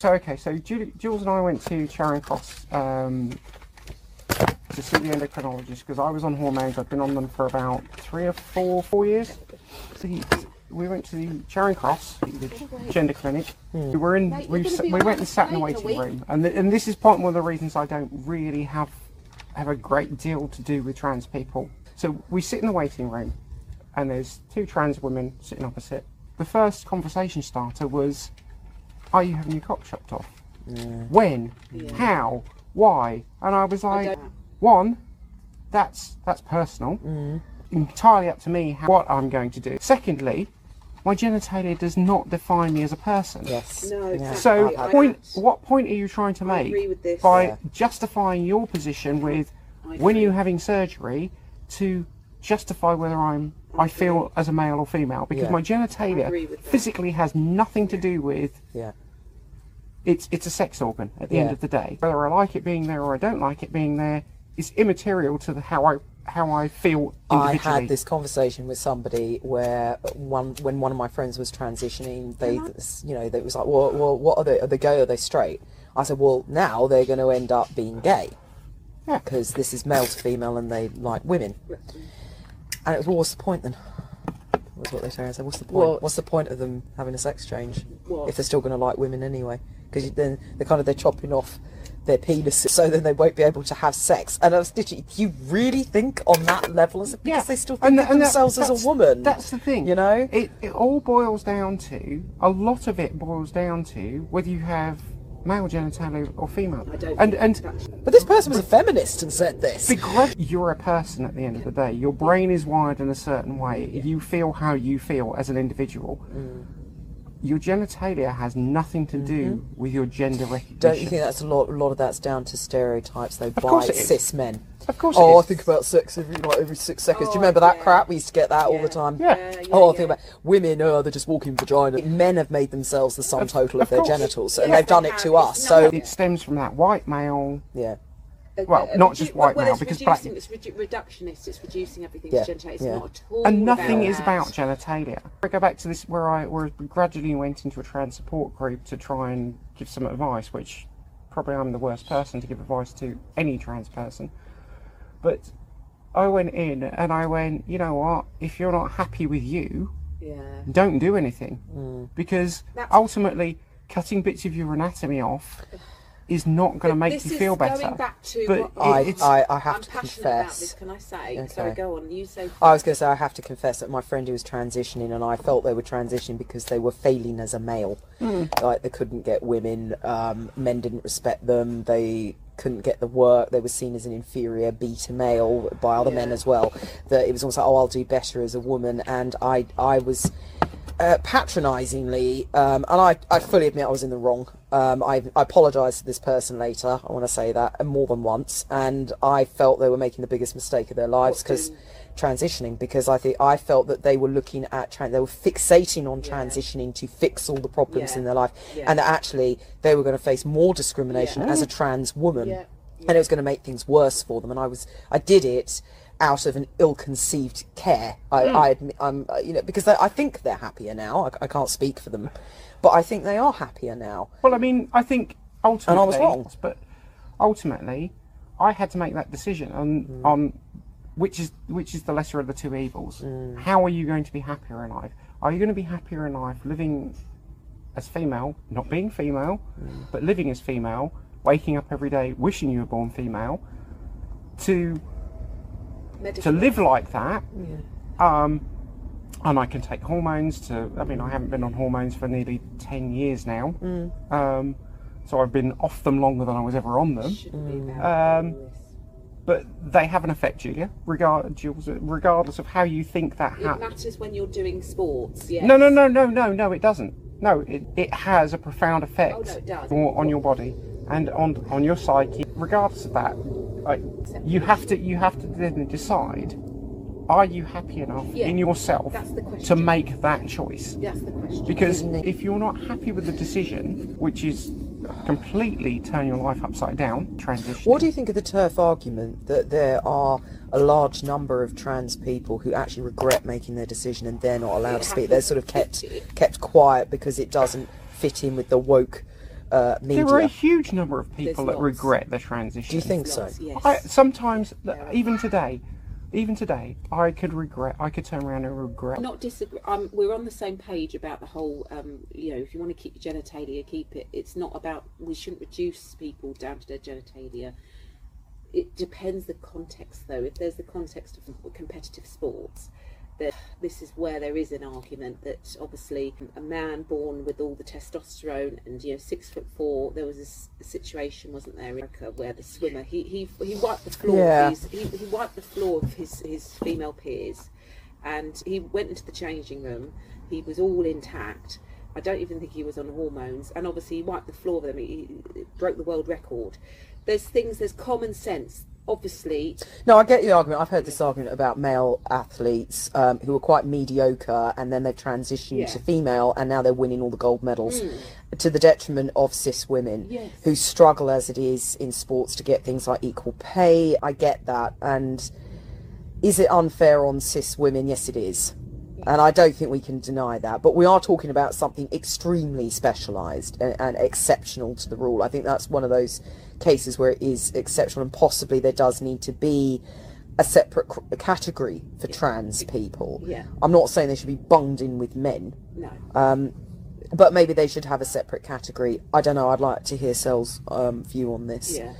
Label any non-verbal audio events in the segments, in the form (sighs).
So okay, so Julie, Jules and I went to Charing Cross um, to see the endocrinologist because I was on hormones. I've been on them for about three or four, four years. So he, we went to the Charing Cross, the gender clinic. We were in, Mate, we, you're gonna be we went and sat in the a waiting room, and th- and this is part one of the reasons I don't really have have a great deal to do with trans people. So we sit in the waiting room, and there's two trans women sitting opposite. The first conversation starter was, "Are you having your cock chopped off? When? How? Why?" And I was like, don't- "One, that's that's personal. Mm. Entirely up to me how, what I'm going to do. Secondly, my genitalia does not define me as a person. Yes. No, exactly. So, I- point. What point are you trying to make agree with this. by Yeah. justifying your position with I when are you having surgery to justify whether I'm I feel as a male or female because Yeah. my genitalia physically has nothing to do with Yeah. it's it's a sex organ at the Yeah. end of the day. Whether I like it being there or I don't like it being there is immaterial to the how I how I feel I had this conversation with somebody where one when one of my friends was transitioning, they you know they was like, well, well, what are they? Are they gay? Or are they straight? I said, well, now they're going to end up being gay Yeah. because this is male to female and they like women. And it was, well, what's the point then? Was what they say. I said, what's the point? What? What's the point of them having a sex change What? if they're still going to like women anyway? Because then they're kind of they're chopping off their penises so then they won't be able to have sex. And I was literally, do you really think on that level? Because they still think And of and that- themselves as a woman. That's the thing. You know? it, it all boils down to a lot of it boils down to whether you have male genitalia or female. I don't and think and that's- But this person was a feminist and said this. because you're a person at the end of the day, your brain is wired in a certain way. You feel how you feel as an individual. Mm. Your genitalia has nothing to do with your gender recognition. Mm-hmm. Don't you think that's a lot? A lot of that's down to stereotypes, though, by course cis men. Of course Oh, it I think about sex every like every six seconds. Do you Oh, remember that yeah. crap? We used to get that all the time. Yeah. Yeah, yeah, oh, I yeah. think about women. Oh, they're just walking vagina. Men have made themselves the sum total of, of their course. genitals, and they've done they it to us. It's So It stems from that white male. yeah, Well, Uh, not redu- just white well, male, it's because black- reducing, It's redu- reductionist. It's reducing everything Yeah, to genitalia. It's yeah. not at all And nothing about is that. about genitalia. I go back to this where I where we gradually went into a trans support group to try and give some advice, which probably I'm the worst person to give advice to any trans person. But I went in and I went, you know what? If you're not happy with you, Yeah. don't do anything. Mm. Because That's- ultimately, cutting bits of your anatomy off is not going to make this you is feel going better. back to But what I, I, I have I'm to confess. this. Can I say? Okay. Sorry, go on. You say. I was going to say I have to confess that my friend who was transitioning, and I felt they were transitioning because they were failing as a male. Like they couldn't get women, um, men didn't respect them. They couldn't get the work. They were seen as an inferior beta male by other men as well. That it was almost like, oh, I'll do better as a woman, and I, I was. Uh, patronisingly, um, and I, I fully admit I was in the wrong. Um, I, I apologised to this person later. I want to say that, and more than once. And I felt they were making the biggest mistake of their lives because transitioning because I think I felt that they were looking at tran they were fixating on Yeah. transitioning to fix all the problems Yeah. in their life, Yeah. and that actually they were going to face more discrimination as a trans woman, and it was going to make things worse for them. And I was I did it out of an ill-conceived care. I, Mm. I admit, I'm uh, you know because I think they're happier now. I, I can't speak for them, but I think they are happier now. Well, I mean, I think ultimately, And I was wrong. But ultimately, I had to make that decision on Mm. on which is which is the lesser of the two evils. Mm. How are you going to be happier in life? Are you going to be happier in life living as female, not being female, Mm. but living as female, waking up every day wishing you were born female, to Medical. to live like that? Um, and I can take hormones to. I mean, I haven't been on hormones for nearly ten years now. Um, so I've been off them longer than I was ever on them. Shouldn't be about Um. But they have an effect, Julia. Regard, Jules, regardless of how you think that happens. It matters when you're doing sports. Yes. No, no, no, no, no, no. It doesn't. No, it, it has a profound effect Oh, no, it does. on, on your body and on on your psyche. Regardless of that, like, you have to you have to then decide: Are you happy enough Yeah, in yourself to make that choice? That's the question. Because if you're not happy with the decision, which is completely turn your life upside down, transition. What do you think of the TERF argument that there are a large number of trans people who actually regret making their decision and they're not allowed It to speak? They're sort of kept kept quiet because it doesn't fit in with the woke uh, media. There are a huge number of people that lots. regret the transition. Do you think so? Lots, yes. I, sometimes, even today, even today, I could regret. I could turn around and regret. not disagree. Um, we're on the same page about the whole. Um, you know, if you want to keep your genitalia, keep it. It's not about. We shouldn't reduce people down to their genitalia. It depends the context, though. If there's the context of competitive sports, that this is where there is an argument that obviously a man born with all the testosterone and you know six foot four. There was a situation, wasn't there, America, where the swimmer he he, he wiped the floor. Yeah. Of his, he, he wiped the floor of his his female peers and he went into the changing room. He was all intact. I don't even think he was on hormones, and obviously he wiped the floor of them. He, he broke the world record. There's things. There's common sense. Obviously, No, I get your argument. I've heard this argument about male athletes um, who are quite mediocre and then they've transitioned Yeah. to female and now they're winning all the gold medals to the detriment of cis women Yes. who struggle as it is in sports to get things like equal pay. I get that. And is it unfair on cis women? Yes, it is. And I don't think we can deny that. But we are talking about something extremely specialised and, and exceptional to the rule. I think that's one of those cases where it is exceptional and possibly there does need to be a separate c- category for trans people. Yeah. I'm not saying they should be bunged in with men, no. um, but maybe they should have a separate category. I don't know. I'd like to hear Sel's um, view on this. yeah.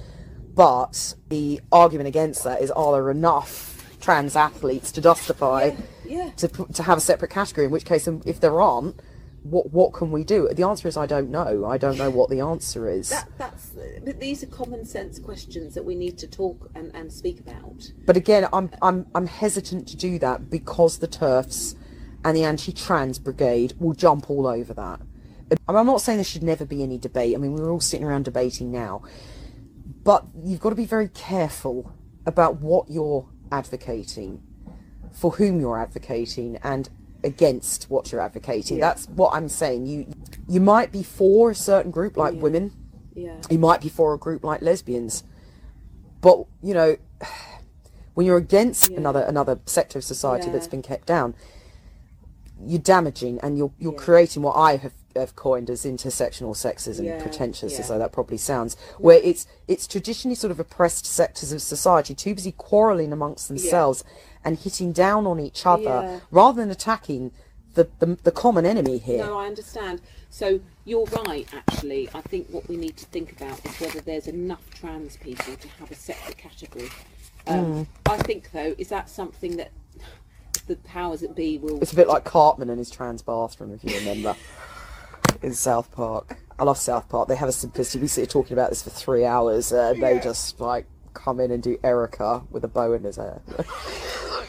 But the argument against that is are there enough trans athletes to justify Yeah. to, to have a separate category? In which case, um, if there aren't, what what can we do? The answer is I don't know. I don't know what the answer is. That, that's. But these are common sense questions that we need to talk and, and speak about. But again, I'm I'm I'm hesitant to do that because the TERFs and the anti-trans brigade will jump all over that. I'm not saying there should never be any debate. I mean, we're all sitting around debating now, but you've got to be very careful about what you're advocating, for whom you're advocating, and against what you're advocating. Yeah. That's what I'm saying. You you might be for a certain group like Yeah. women, Yeah. you might be for a group like lesbians but you know (sighs) when you're against Yeah. another another sector of society that's been kept down you're damaging and you're you're creating what I have, have coined as intersectional sexism Yeah, pretentious as though that probably sounds where it's it's traditionally sort of oppressed sectors of society too busy quarreling amongst themselves and hitting down on each other Yeah. rather than attacking the, the the common enemy here No, I understand. So you're right, actually. I think what we need to think about is whether there's enough trans people to have a separate category. Um, Mm. I think, though, is that something that (sighs) the powers that be will. It's a bit like Cartman and his trans bathroom, if you remember, (laughs) in South Park. I love South Park. They have a simplicity. We sit here talking about this for three hours, uh, and they just like come in and do Erica with a bow in his hair. (laughs)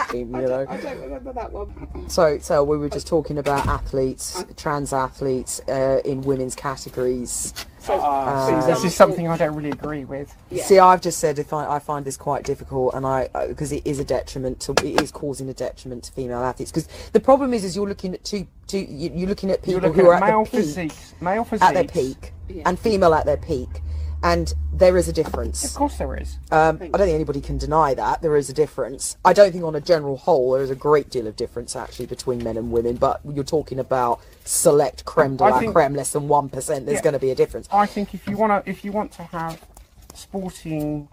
(laughs) you know. I don't remember that one. So, so we were just talking about athletes, trans athletes uh, in women's categories. So, Uh, for this is something I don't really agree with. Yeah. See, I've just said if I, I find this quite difficult, and I because it is a detriment to it is causing a detriment to female athletes. Because the problem is, is you're looking at two, two you- you're looking at people looking who are at at male the peak, physiques, male physiques at their peak, Yeah. and female at their peak, and there is a difference. Of course, there is. Um, I don't think anybody can deny that there is a difference. I don't think on a general whole there is a great deal of difference actually between men and women. But you're talking about select creme de la think- creme, less than one percent. There's Yeah. going to be a difference. I think if you want to, if you want to have sporting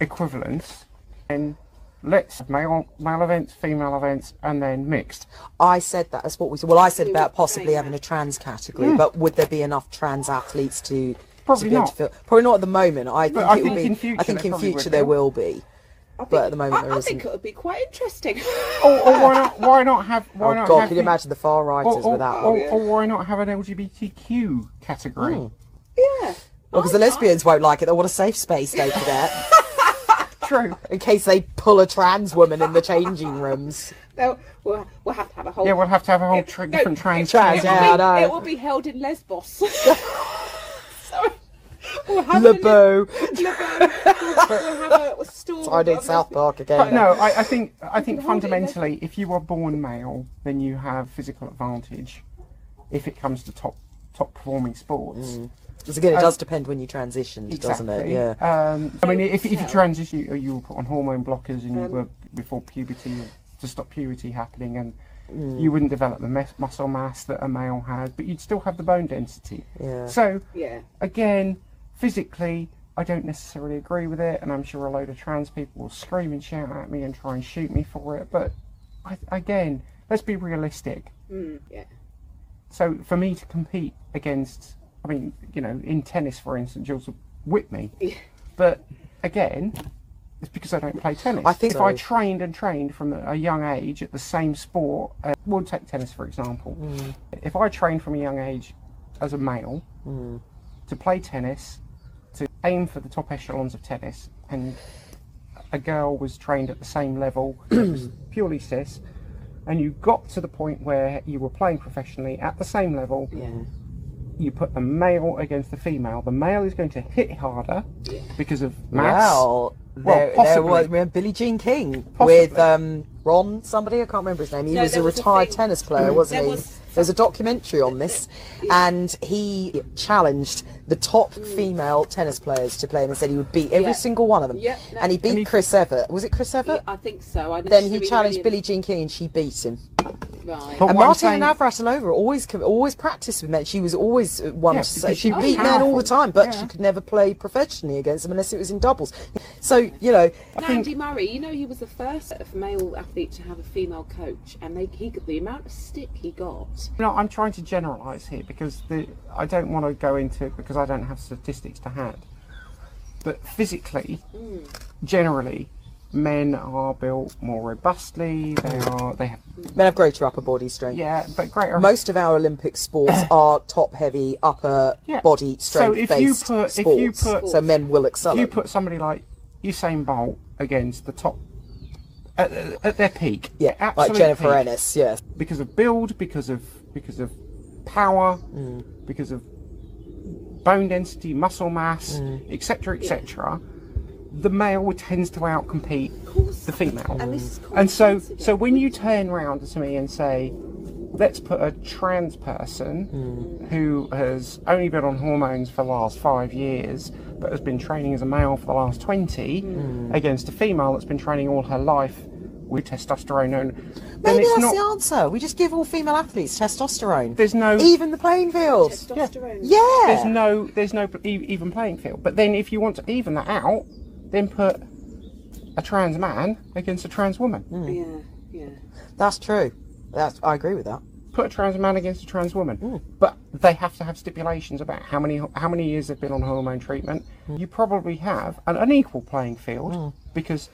equivalence, then let's have male male events, female events, and then mixed. I said that. That's what we said. Well, I said about possibly having a trans category, but would there be enough trans athletes to Probably to be able not. to fill? Probably not at the moment. I think I it will think be. in future I think there in future there will be. I but at the moment I, there I think isn't. it would be quite interesting. Or, or (laughs) why not? Why not have? Why Oh not God, have can you imagine the far righters Or, or, with that or, one? or why not have an LGBTQ category? Hmm. yeah. Because the lesbians won't like it. They want a safe space, don't forget. (laughs) True. in case they pull a trans woman in the changing rooms. (laughs) No, we'll, we'll have to have a whole. Yeah, we'll have to have a whole tra- No, different trans. Trans, It yeah, will, I be, know. it will be held in Lesbos. So we'll have Le an- Beau. Le Beau. We'll have a store. I did South Park again. But no, I, I think I think can hold it in fundamentally, if you are born male, then you have physical advantage. If it comes to top top performing sports, Because again, it Uh, does depend when you transitioned, exactly. doesn't it? Yeah. Um, I mean, if, if you transition, you, you were put on hormone blockers and you Um, were before puberty to stop puberty happening, and You wouldn't develop the mes- muscle mass that a male has, but you'd still have the bone density. Yeah. So Yeah. again, physically, I don't necessarily agree with it, and I'm sure a load of trans people will scream and shout at me and try and shoot me for it. But I, again, let's be realistic. Mm, yeah. So for me to compete against, I mean, you know, in tennis, for instance, Jules would whip me. But again, it's because I don't play tennis. I think if I trained and trained from a young age at the same sport, uh, we'll take tennis for example. Mm. If I trained from a young age as a male Mm. to play tennis, aim for the top echelons of tennis, and a girl was trained at the same level, (clears throat) that was purely cis, and you got to the point where you were playing professionally at the same level, Yeah. you put the male against the female. The male is going to hit harder because of mass. Well, Well, there, there possibly. was remember Billie Jean King Possibly. with um, Ron, somebody I can't remember his name. He No, was a there was a retired thing- tennis player, wasn't There he? was There's a documentary on this, and he challenged the top hmm. female tennis players to play, him and said he would beat every Yeah. single one of them. Yeah, no. and he beat And he- Chris Evert. Was it Chris Yeah, Evert? I think so. I then he challenged brilliant. Billie Jean King, and she beat him. Right. But and Martina saying- Navratilova always always practiced with men. She was always uh, one Yeah, to say she she was beat men all the time, but Yeah. she could never play professionally against them unless it was in doubles. So you know, And Andy Murray, you know, he was the first male athlete to have a female coach, and they, he got the amount of stick he got. No, I'm trying to generalise here because the, I don't want to go into it because I don't have statistics to hand. But physically, generally, men are built more robustly. They are they have men have greater upper body strength. yeah, but greater. Most of our Olympic sports (coughs) are top heavy upper Yeah. body So strength if you based put- if sports. you put- so men will if excel. you put somebody like Usain Bolt against the top at, at their peak, yeah, like Jennifer peak, Ennis, yes, because of build, because of because of power, Mm. because of bone density, muscle mass, Mm. etc., etc. The male tends to outcompete the female, And this is and so so when you turn around to me and say, let's put a trans person Mm. who has only been on hormones for the last five years, but has been training as a male for the last twenty, Mm. against a female that's been training all her life with testosterone, and then Maybe it's that's not. the answer. We just give all female athletes testosterone. There's no even the playing field. Testosterone. Yeah. there's no there's no e- even playing field. But then if you want to even that out, then put a trans man against a trans woman. Hmm. Yeah, yeah. That's true. That's I agree with that. Put a trans man against a trans woman. Hmm. But they have to have stipulations about how many how many years they've been on hormone treatment. Hmm. You probably have an unequal playing field because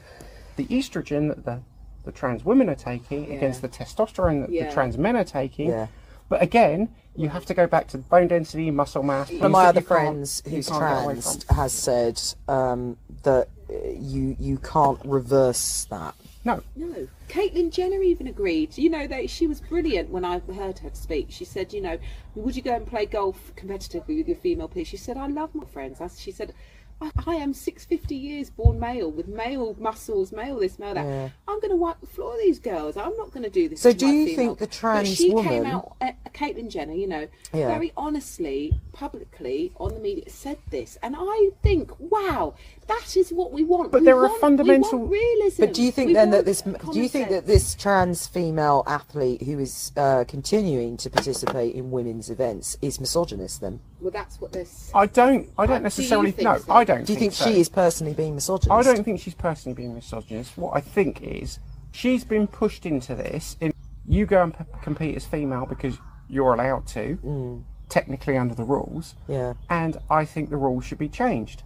the estrogen that the the trans women are taking against the testosterone that Yeah. the trans men are taking. Yeah. But again, you have to go back to bone density, muscle mass. One of my other that you can't- friends you who's can't get away trans has said um, that uh, you you can't reverse that. No, No, Caitlyn Jenner even agreed. You know, that she was brilliant when I heard her speak. She said, you know, would you go and play golf competitively with your female peers? She said, I love my friends. I, she said, I, I am 650 years born male with male muscles, male this, male that. Yeah. I'm going to wipe the floor of these girls. I'm not going to do this. So do you female. think the trans But she woman- came out, uh, Caitlyn Jenner, you know, Yeah. very honestly, publicly on the media said this, and I think, wow, that is what we want. But We there are want- we fundamental- want realism. But do you think We then that this? Do you common think that this trans female athlete who is uh, continuing to participate in women's events is misogynist? Then Well, that's what this. I don't. I do don't necessarily. think No, so? I don't. do you think, so. she is personally being misogynist? I don't think she's personally being misogynist. What I think is she's been pushed into this. In you go and p- compete as female because you're allowed to, Mm. technically under the rules. Yeah. And I think the rules should be changed.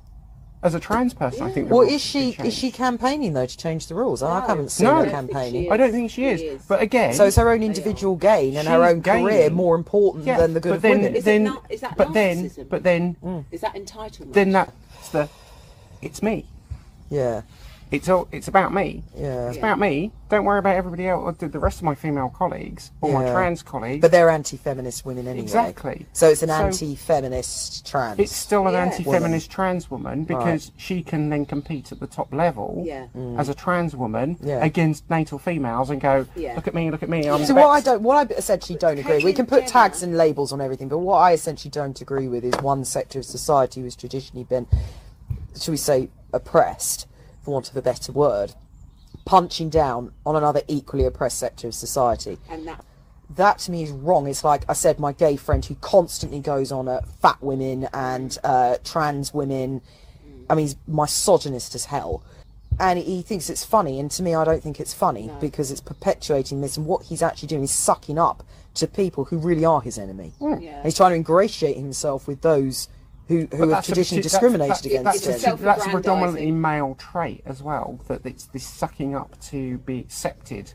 As a trans person, I think. The Well, rules is she is she campaigning though to change the rules? I haven't seen No. her I don't think campaigning. she I don't think she is. She is. But again, So it's her own individual gain and her She's own career more important yeah, than the good but of then, women? Is then, not- is that but then, narcissism? but then, mm. Is that entitlement? then that's the. It's me. Yeah, It's all. It's about me. yeah. It's about me. Don't worry about everybody else, or the- the rest of my female colleagues or my Yeah. trans colleagues. But they're anti-feminist women anyway. Exactly. So it's an So- anti-feminist trans. it's still an Yeah. anti-feminist trans woman because she can then compete at the top level Yeah. Mm. as a trans woman Yeah. against natal females and go, Yeah. look at me, look at me. I'm So what I best." don't, what I essentially don't agree. We Caitlyn can put Jenner- tags and labels on everything, but what I essentially don't agree with is one sector of society who's traditionally been, shall we say, oppressed, for want of a better word, punching down on another equally oppressed sector of society. And that That to me is wrong. It's like I said, my gay friend who constantly goes on at fat women and uh, trans women. I mean, he's misogynist as hell. And he thinks it's funny, and to me, I don't think it's funny because it's perpetuating this. And what he's actually doing is sucking up to people who really are his enemy. Yeah. And he's trying to ingratiate himself with those who, who But have a traditionally discriminated that's, against that's, him. A, that's a predominantly male trait as well. That it's this sucking up to be accepted.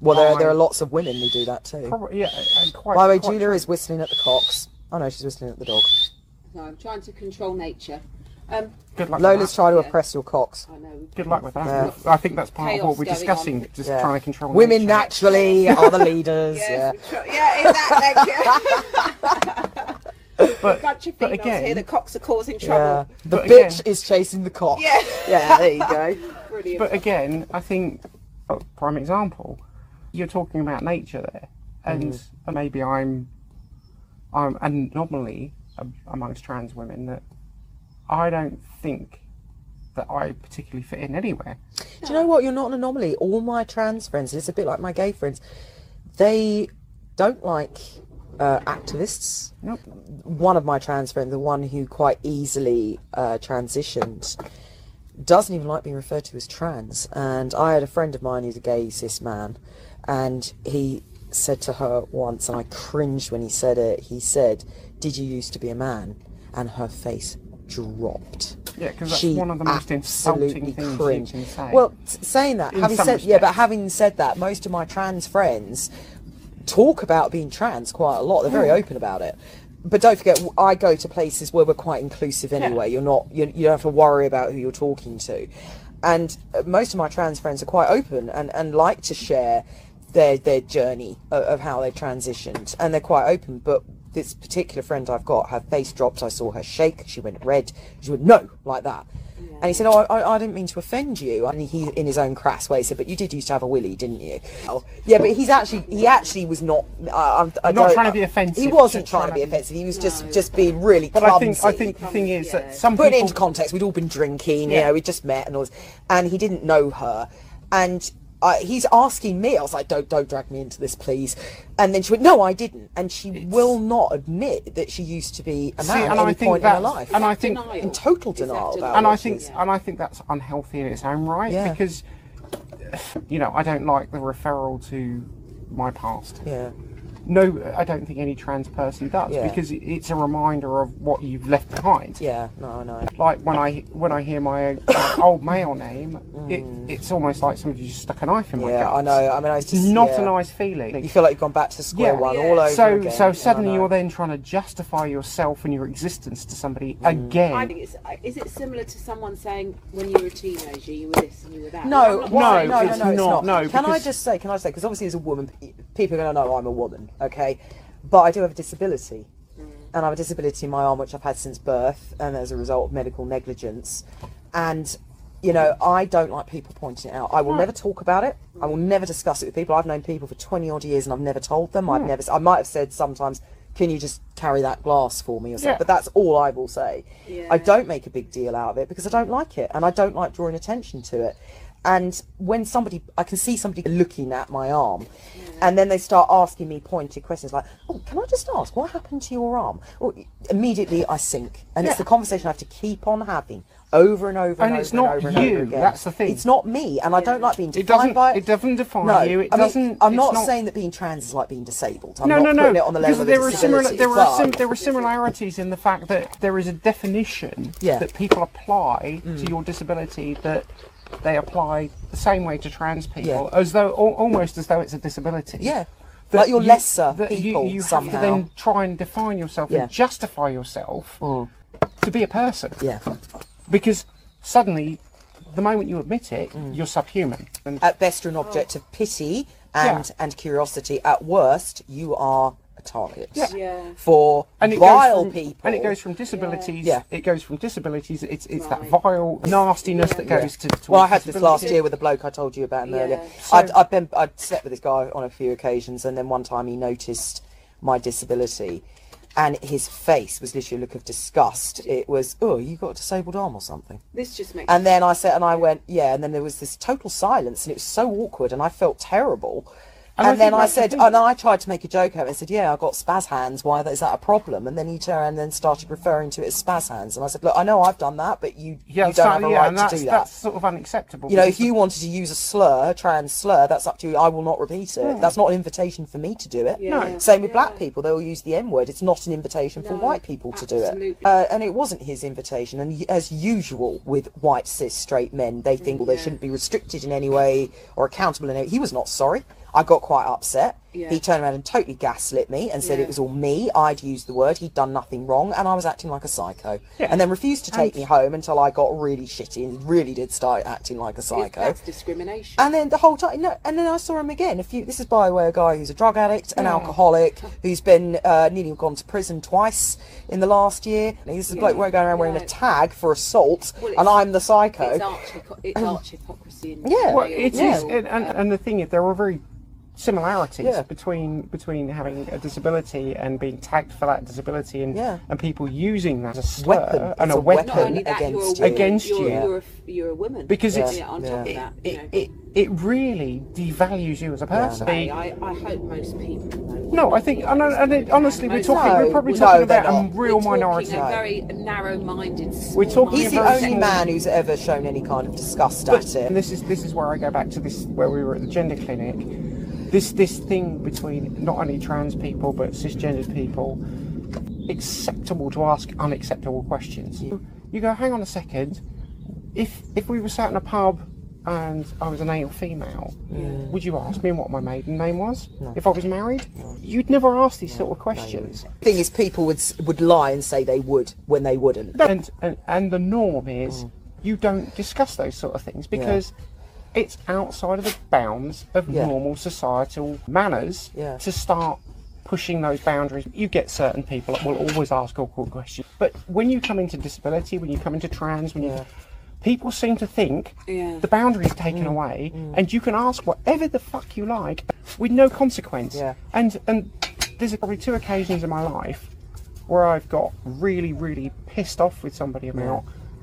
Well, there, there are lots of women who do that too. Probably, yeah, and quite. By the way, Julia true. is whistling at the cocks. Oh no, she's whistling at the dog. no, I'm trying to control nature. Um, Good luck. Lola's with that. trying to Yeah. oppress your cocks. I know. Good luck with that. Yeah. I think that's part of what we're discussing. on. Just Yeah. trying to control. Women nature. naturally are the leaders. yeah. yeah, exactly. (laughs) (laughs) But, bunch of but again, here. The cocks are causing Yeah. trouble. The But bitch again- is chasing the cock. Yeah. (laughs) Yeah, there you go. (laughs) Brilliant. But again, I think, oh, prime example, you're talking about nature there, and Mm-hmm. maybe I'm, I'm an anomaly amongst trans women that I don't think that I particularly fit in anywhere. Do you know what? You're not an anomaly. All my trans friends, it's a bit like my gay friends, they don't like uh, activists. Nope. One of my trans friends, the one who quite easily uh, transitioned, doesn't even like being referred to as trans. And I had a friend of mine who's a gay cis man, and he said to her once, and I cringed when he said it. He said, "Did you used to be a man?" And her face dropped. Yeah, because that's She one of the most insulting absolutely things cringed. you can say. Well, saying that, In having said yeah, but having said that, most of my trans friends talk about being trans quite a lot. They're very open about it. But don't forget, I go to places where we're quite inclusive anyway. You're not, you, you don't have to worry about who you're talking to. And uh, most of my trans friends are quite open and, and like to share their their journey of, of how they transitioned, and they're quite open. But this particular friend I've got, her face dropped. I saw her shake. She went red. She went no like that. And he said, "Oh, I, I didn't mean to offend you." And he, in his own crass way, said, "But you did used to have a willy, didn't you?" Oh, yeah, but he's actually he actually was not. I, I'm, I Not trying to be offensive, He wasn't trying to trying be to be- offensive. He was just No. just being really but clumsy. I think I think the thing is Yeah. that some Put it into context, we'd all been drinking, you Yeah. know, we just met and all this, and he didn't know her, and uh, he's asking me. I was like, "Don't, don't drag me into this, please." And then she went, "No, I didn't," and she will not admit that she used to be a man and at I any think point in her life. and I think Denial. in total that denial denial? about and I think was- and I think that's unhealthy in its own right Yeah. because you know I don't like the referral to my past. yeah, No, I don't think any trans person does Yeah. because it's a reminder of what you've left behind. yeah, no, no, Like when I when I hear my old male name, it, it's almost like somebody just stuck a knife in my Mm. yeah, gut. I know. I mean, It's just not yeah. a nice feeling. You feel like you've gone back to square Yeah. one Yeah. all over so again. so suddenly you're then trying to justify yourself and your existence to somebody Mm. again. I think it's. Is it similar to someone saying when you were a teenager you were this and you were that? No, I'm not what- saying no, no, it's no, it's not, not. no, Can I just say? Can I say? Because obviously, as a woman, people are going to know I'm a woman, okay? But I do have a disability, mm. and I have a disability in my arm which I've had since birth, and as a result of medical negligence. And you know, I don't like people pointing it out. I will never talk about it. I will never discuss it with people. I've known people for twenty odd years, and I've never told them. I've hmm. never. I might have said sometimes. Can you just carry that glass for me or something? Yeah. But that's all I will say. Yeah. I don't make a big deal out of it because I don't like it and I don't like drawing attention to it. And when somebody, I can see somebody looking at my arm, and then they start asking me pointed questions like, "Oh, can I just ask what happened to your arm?" Well, immediately I sink, and it's Yeah. the conversation I have to keep on having over and over and, And it's over not and over you, and over again. that's the thing. It's not me, and I don't like being It defined doesn't- by it. it doesn't define no, you, it I mean, doesn't- I'm not, not- saying that being trans is like being disabled. I'm no, not no, no. putting it on the level because of there are similar, there are sim, there are similarities in the fact that there is a definition Yeah. that people apply to mm. your disability that they apply the same way to trans people, Yeah. as though al- almost as though it's a disability. Yeah. That Like you're you- lesser that you- people you, somehow. have to then try and define yourself Yeah. and justify yourself Mm. to be a person. Yeah. Because suddenly, the moment you admit it, Mm. you're subhuman. And At best, you're an object of pity and Yeah. and curiosity. At worst, you are a target Yeah. Yeah. for and it vile goes from, people. And it goes from disabilities. Yeah. It goes from disabilities. It's it's Right. that vile nastiness that Yeah. goes to. Well, I had this last year with a bloke I told you about Yeah. earlier. So- I'd, I'd been I'd slept with this guy on a few occasions, and then one time he noticed my disability, and his face was literally a look of disgust. It was, oh, you got a disabled arm or something. This just makes And then I said, and I went, yeah. And then there was this total silence, and it was so awkward, and I felt terrible. And And, I then I that's the said, and I tried to make a joke out of it. I said, yeah, I got spaz hands. Why is that a problem? And then he turned and then started referring to it as spaz hands. And I said, look, I know I've done that, but you, Yeah, you don't have a yeah, right to that's, do that. that's sort of unacceptable. You know, because if you wanted to use a slur, trans slur, that's up to you. I will not repeat it. That's not an invitation for me to do it. Yeah. No. Same with Yeah. black people; they will use the N word. It's not an invitation for white people to do it. Uh, and it wasn't his invitation. And as usual with white cis straight men, they think, well, they shouldn't be restricted in any way or accountable in any. way. He was not sorry. I got quite upset. Yeah. He turned around and totally gaslit me and said Yeah. it was all me. I'd used the word. He'd done nothing wrong, and I was acting like a psycho. Yeah. And then refused to take And- me home until I got really shitty and really did start acting like a psycho. that's discrimination. And then the whole time, no, and then I saw him again. A few. This is by the way a guy who's a drug addict, an Yeah. alcoholic, who's been uh, nearly gone to prison twice in the last year. And he's a bloke we're going around wearing a tag for assault, Well, and I'm the psycho. it's arch, it's (clears throat) arch hypocrisy. In Yeah. Well, real- it is, Yeah. and, and, and the thing is, there are very similarities Yeah. between between having a disability and being tagged for that disability, and Yeah. and people using that as a slur Weapon. and It's a a weapon. Not only that, against you're a you. Against you're, you. You're a, you're a woman. because Yeah. it's yeah, on top it, of that, you it, know. it, it really devalues you as a person. Hey, I, I hope most people. No, I think, it and, and it, honestly, we're talking, No, we're probably no, talking they're about a real we're minority. a very narrow-minded. We're talking He's the about- only man who's ever shown any kind of disgust at it. And this is this is where I go back to this where we were at the gender clinic. This this thing between not only trans people but cisgendered people, acceptable to ask unacceptable questions. You go, hang on a second. If if we were sat in a pub and I was an male female, would you ask me what my maiden name was? If I was married, you'd never ask these sort of questions. The Thing is, people would would lie and say they would when they wouldn't. And, and and the norm is mm. you don't discuss those sort of things because it's outside of the bounds of Yeah. normal societal manners Yeah. to start pushing those boundaries. You get certain people that will always ask awkward questions, but when you come into disability, when you come into trans, when you people seem to think Yeah. the boundary is taken Mm. away and you can ask whatever the fuck you like with no consequence. Yeah. And and there's probably two occasions in my life where I've got really, really pissed off with somebody about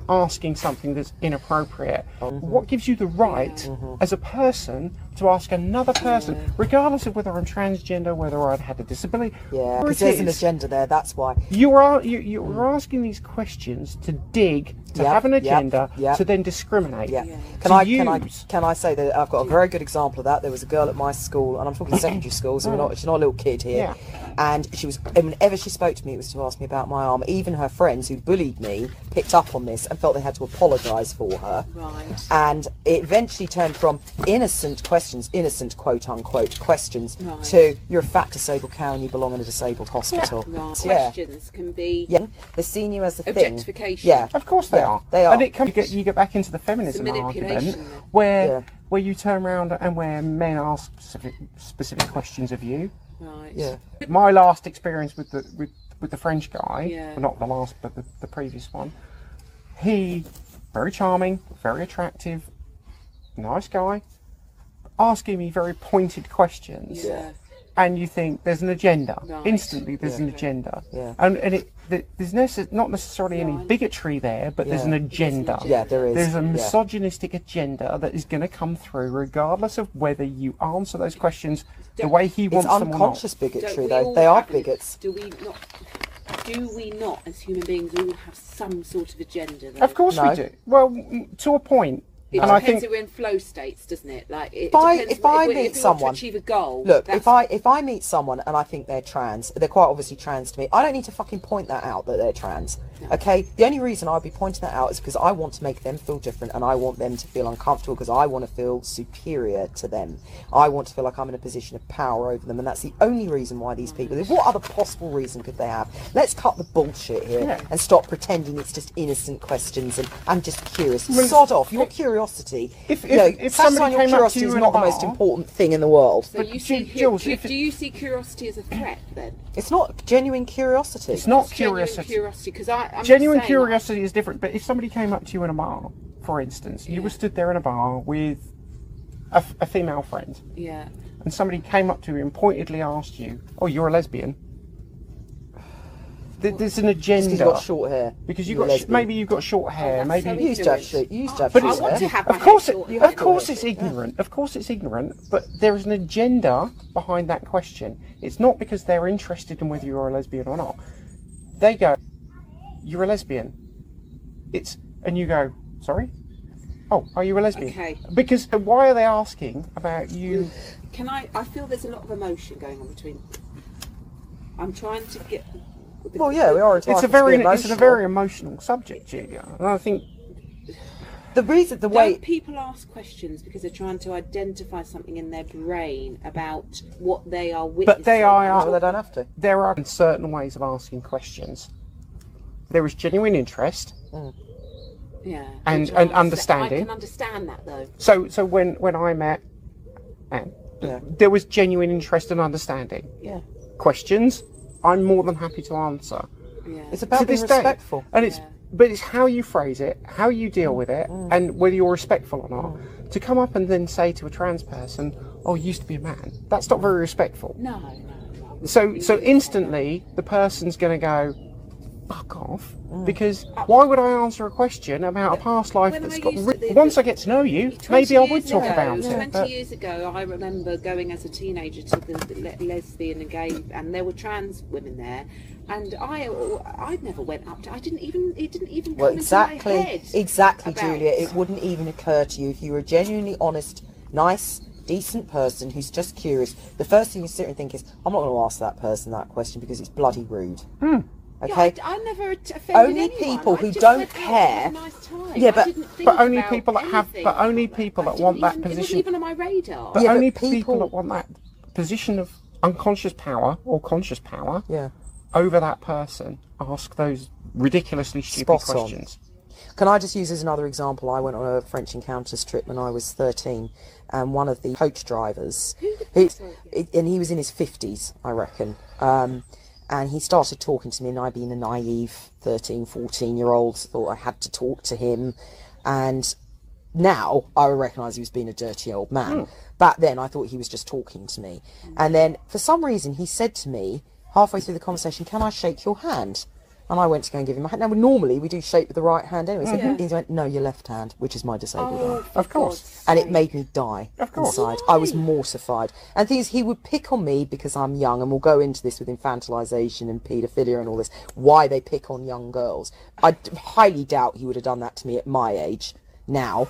asking something that's inappropriate. Mm-hmm. What gives you the right as a person to ask another person, regardless of whether I'm transgender, whether I'd had a disability, Yeah, whatever because it there's an agenda there. That's why. you are you, you're asking these questions to dig, to Yep, have an agenda, yep. to then discriminate. Yeah. Yeah. Can To I can I can I say that I've got a very good example of that. There was a girl at my school, and I'm talking secondary (coughs) school, so we're oh. not she's not a little kid here. Yeah. And she was whenever she spoke to me, it was to ask me about my arm. Even her friends who bullied me picked up on this and felt they had to apologise for her. Right. And it eventually turned from innocent questions, innocent quote unquote questions, Right. to you're a fat disabled cow and you belong in a disabled hospital. Right. Yeah. Questions can be. Yeah, they're seeing you as a thing. Objectification. Yeah, Of course they Yeah, are. they are. And it comes, you, get, you get back into the feminism argument where Yeah. where you turn around and where men ask specific specific questions of you. Right. yeah. My last experience with the with, with the French guy, Yeah. well, not the last but the, the previous one, he very charming, very attractive, nice guy, asking me very pointed questions. Yeah. and you think there's an agenda. Right. Instantly, there's an agenda. Yeah. And, and it, th- there's necess- not necessarily any bigotry there, but there's an agenda. Yeah, there is. There's a Yeah. misogynistic agenda that is going to come through, regardless of whether you answer those questions the way he It's wants them or not. unconscious Don't bigotry, though. They are bigots. Do we not? Do we not, as human beings, all have some sort of agenda? Though? Of course No. we do. Well, to a point. It and I depends think if we're in flow states, doesn't it? Like, it If I- if I meet if we want someone- to achieve a goal. Look, if I if I meet someone and I think they're trans, they're quite obviously trans to me. I don't need to fucking point that out that they're trans. Okay? The only reason I'd be pointing that out is because I want to make them feel different and I want them to feel uncomfortable because I want to feel superior to them. I want to feel like I'm in a position of power over them and that's the only reason why these people mm. what other possible reason could they have? Let's cut the bullshit here Yeah. and stop pretending it's just innocent questions and I'm just curious. Well, Sod off. Your curiosity. If- you know, if- if satisfying somebody your came up to curiosity you is in not a the most bar- important thing in the world. so but you see, Jules, do, if it- do you see curiosity as a threat then? It's not genuine curiosity. it's not Genuine curiosity. curiosity, because I I'm Genuine saying, curiosity is different, but if somebody came up to you in a bar, for instance, you were stood there in a bar with a, f- a female friend, Yeah. and somebody came up to you and pointedly asked you, "Oh, you're a lesbian." Th- there's an Just 'cause agenda you've got short hair. because you've You're got sh- lesbian. maybe you've got short hair, oh, that's maybe so You used to have short. You used to have But short I want hair. to have my of course, hair it, short. You of to course, wear it's it. ignorant. Of course, it's ignorant. But there is an agenda behind that question. It's not because they're interested in whether you're a lesbian or not. They go, "You're a lesbian." It's and you go, "Sorry." Oh, are you a lesbian? Okay. Because why are they asking about you? Can I? I feel there's a lot of emotion going on between. I'm trying to get. The- Well, yeah, we are It's a very, it's a emotional. very emotional subject, Julia. And I think The reason, the Don't way, people ask questions because they're trying to identify something in their brain about what they are witnessing? But they are- well, they don't have to. there are certain ways of asking questions. There is genuine interest. Mm. Yeah, And- and understanding. I can understand that though. So, so when when I met Anne, Yeah. there was genuine interest and understanding. Yeah. Questions, I'm more than happy to answer. Yeah. It's about to being this day. respectful. and it's Yeah. but it's how you phrase it, how you deal with it, Mm. and whether you're respectful or not. To come up and then say to a trans person, "Oh, you used to be a man," that's not very respectful. no, no, no. So, so instantly the person's going to go, "Fuck off," Mm. because why would I answer a question about a past life When that's I got? used Re- the- once the- I get to know you, maybe I would talk ago, about Twenty it. 20 years ago, I remember going as a teenager to the, the le- lesbian and gay, and there were trans women there, and I, I never went up to. I didn't even. It didn't even Well, come into my exactly, head. exactly, about- Julia. It wouldn't even occur to you if you were a genuinely honest, nice, decent person who's just curious. The first thing you sit and think is, I'm not going to ask that person that question because it's bloody rude. Yeah, Okay. I, I never offended Only anyone. people I who just don't went out to care- nice time. Yeah, but- but only people that have- but only people I that want didn't that position- wasn't even on my radar. but Yeah, but only people... people- that want that position of unconscious power or conscious power Yeah. over that person ask those ridiculously stupid Spot on. questions. Can I just use as another example? I went on a French encounters trip when I was 13, and one of the coach drivers, who, and he was in his 50s, I reckon, um, and he started talking to me, and I, being a naive 13, 14 year old, thought I had to talk to him, and now I recognise he was being a dirty old man. Hmm. Back then, I thought he was just talking to me, and then for some reason, he said to me halfway through the conversation, "Can I shake your hand?" And I went to go and give him my hand. Now, normally we do shake with the right hand anyway. So he went, "No, your left hand," which is my disabled Oh, arm. Of course. And it made me die Of course. inside. I was mortified. And things he would pick on me because I'm young, and we'll go into this with infantilization and paedophilia and all this. Why they pick on young girls? I highly doubt he would have done that to me at my age. Now,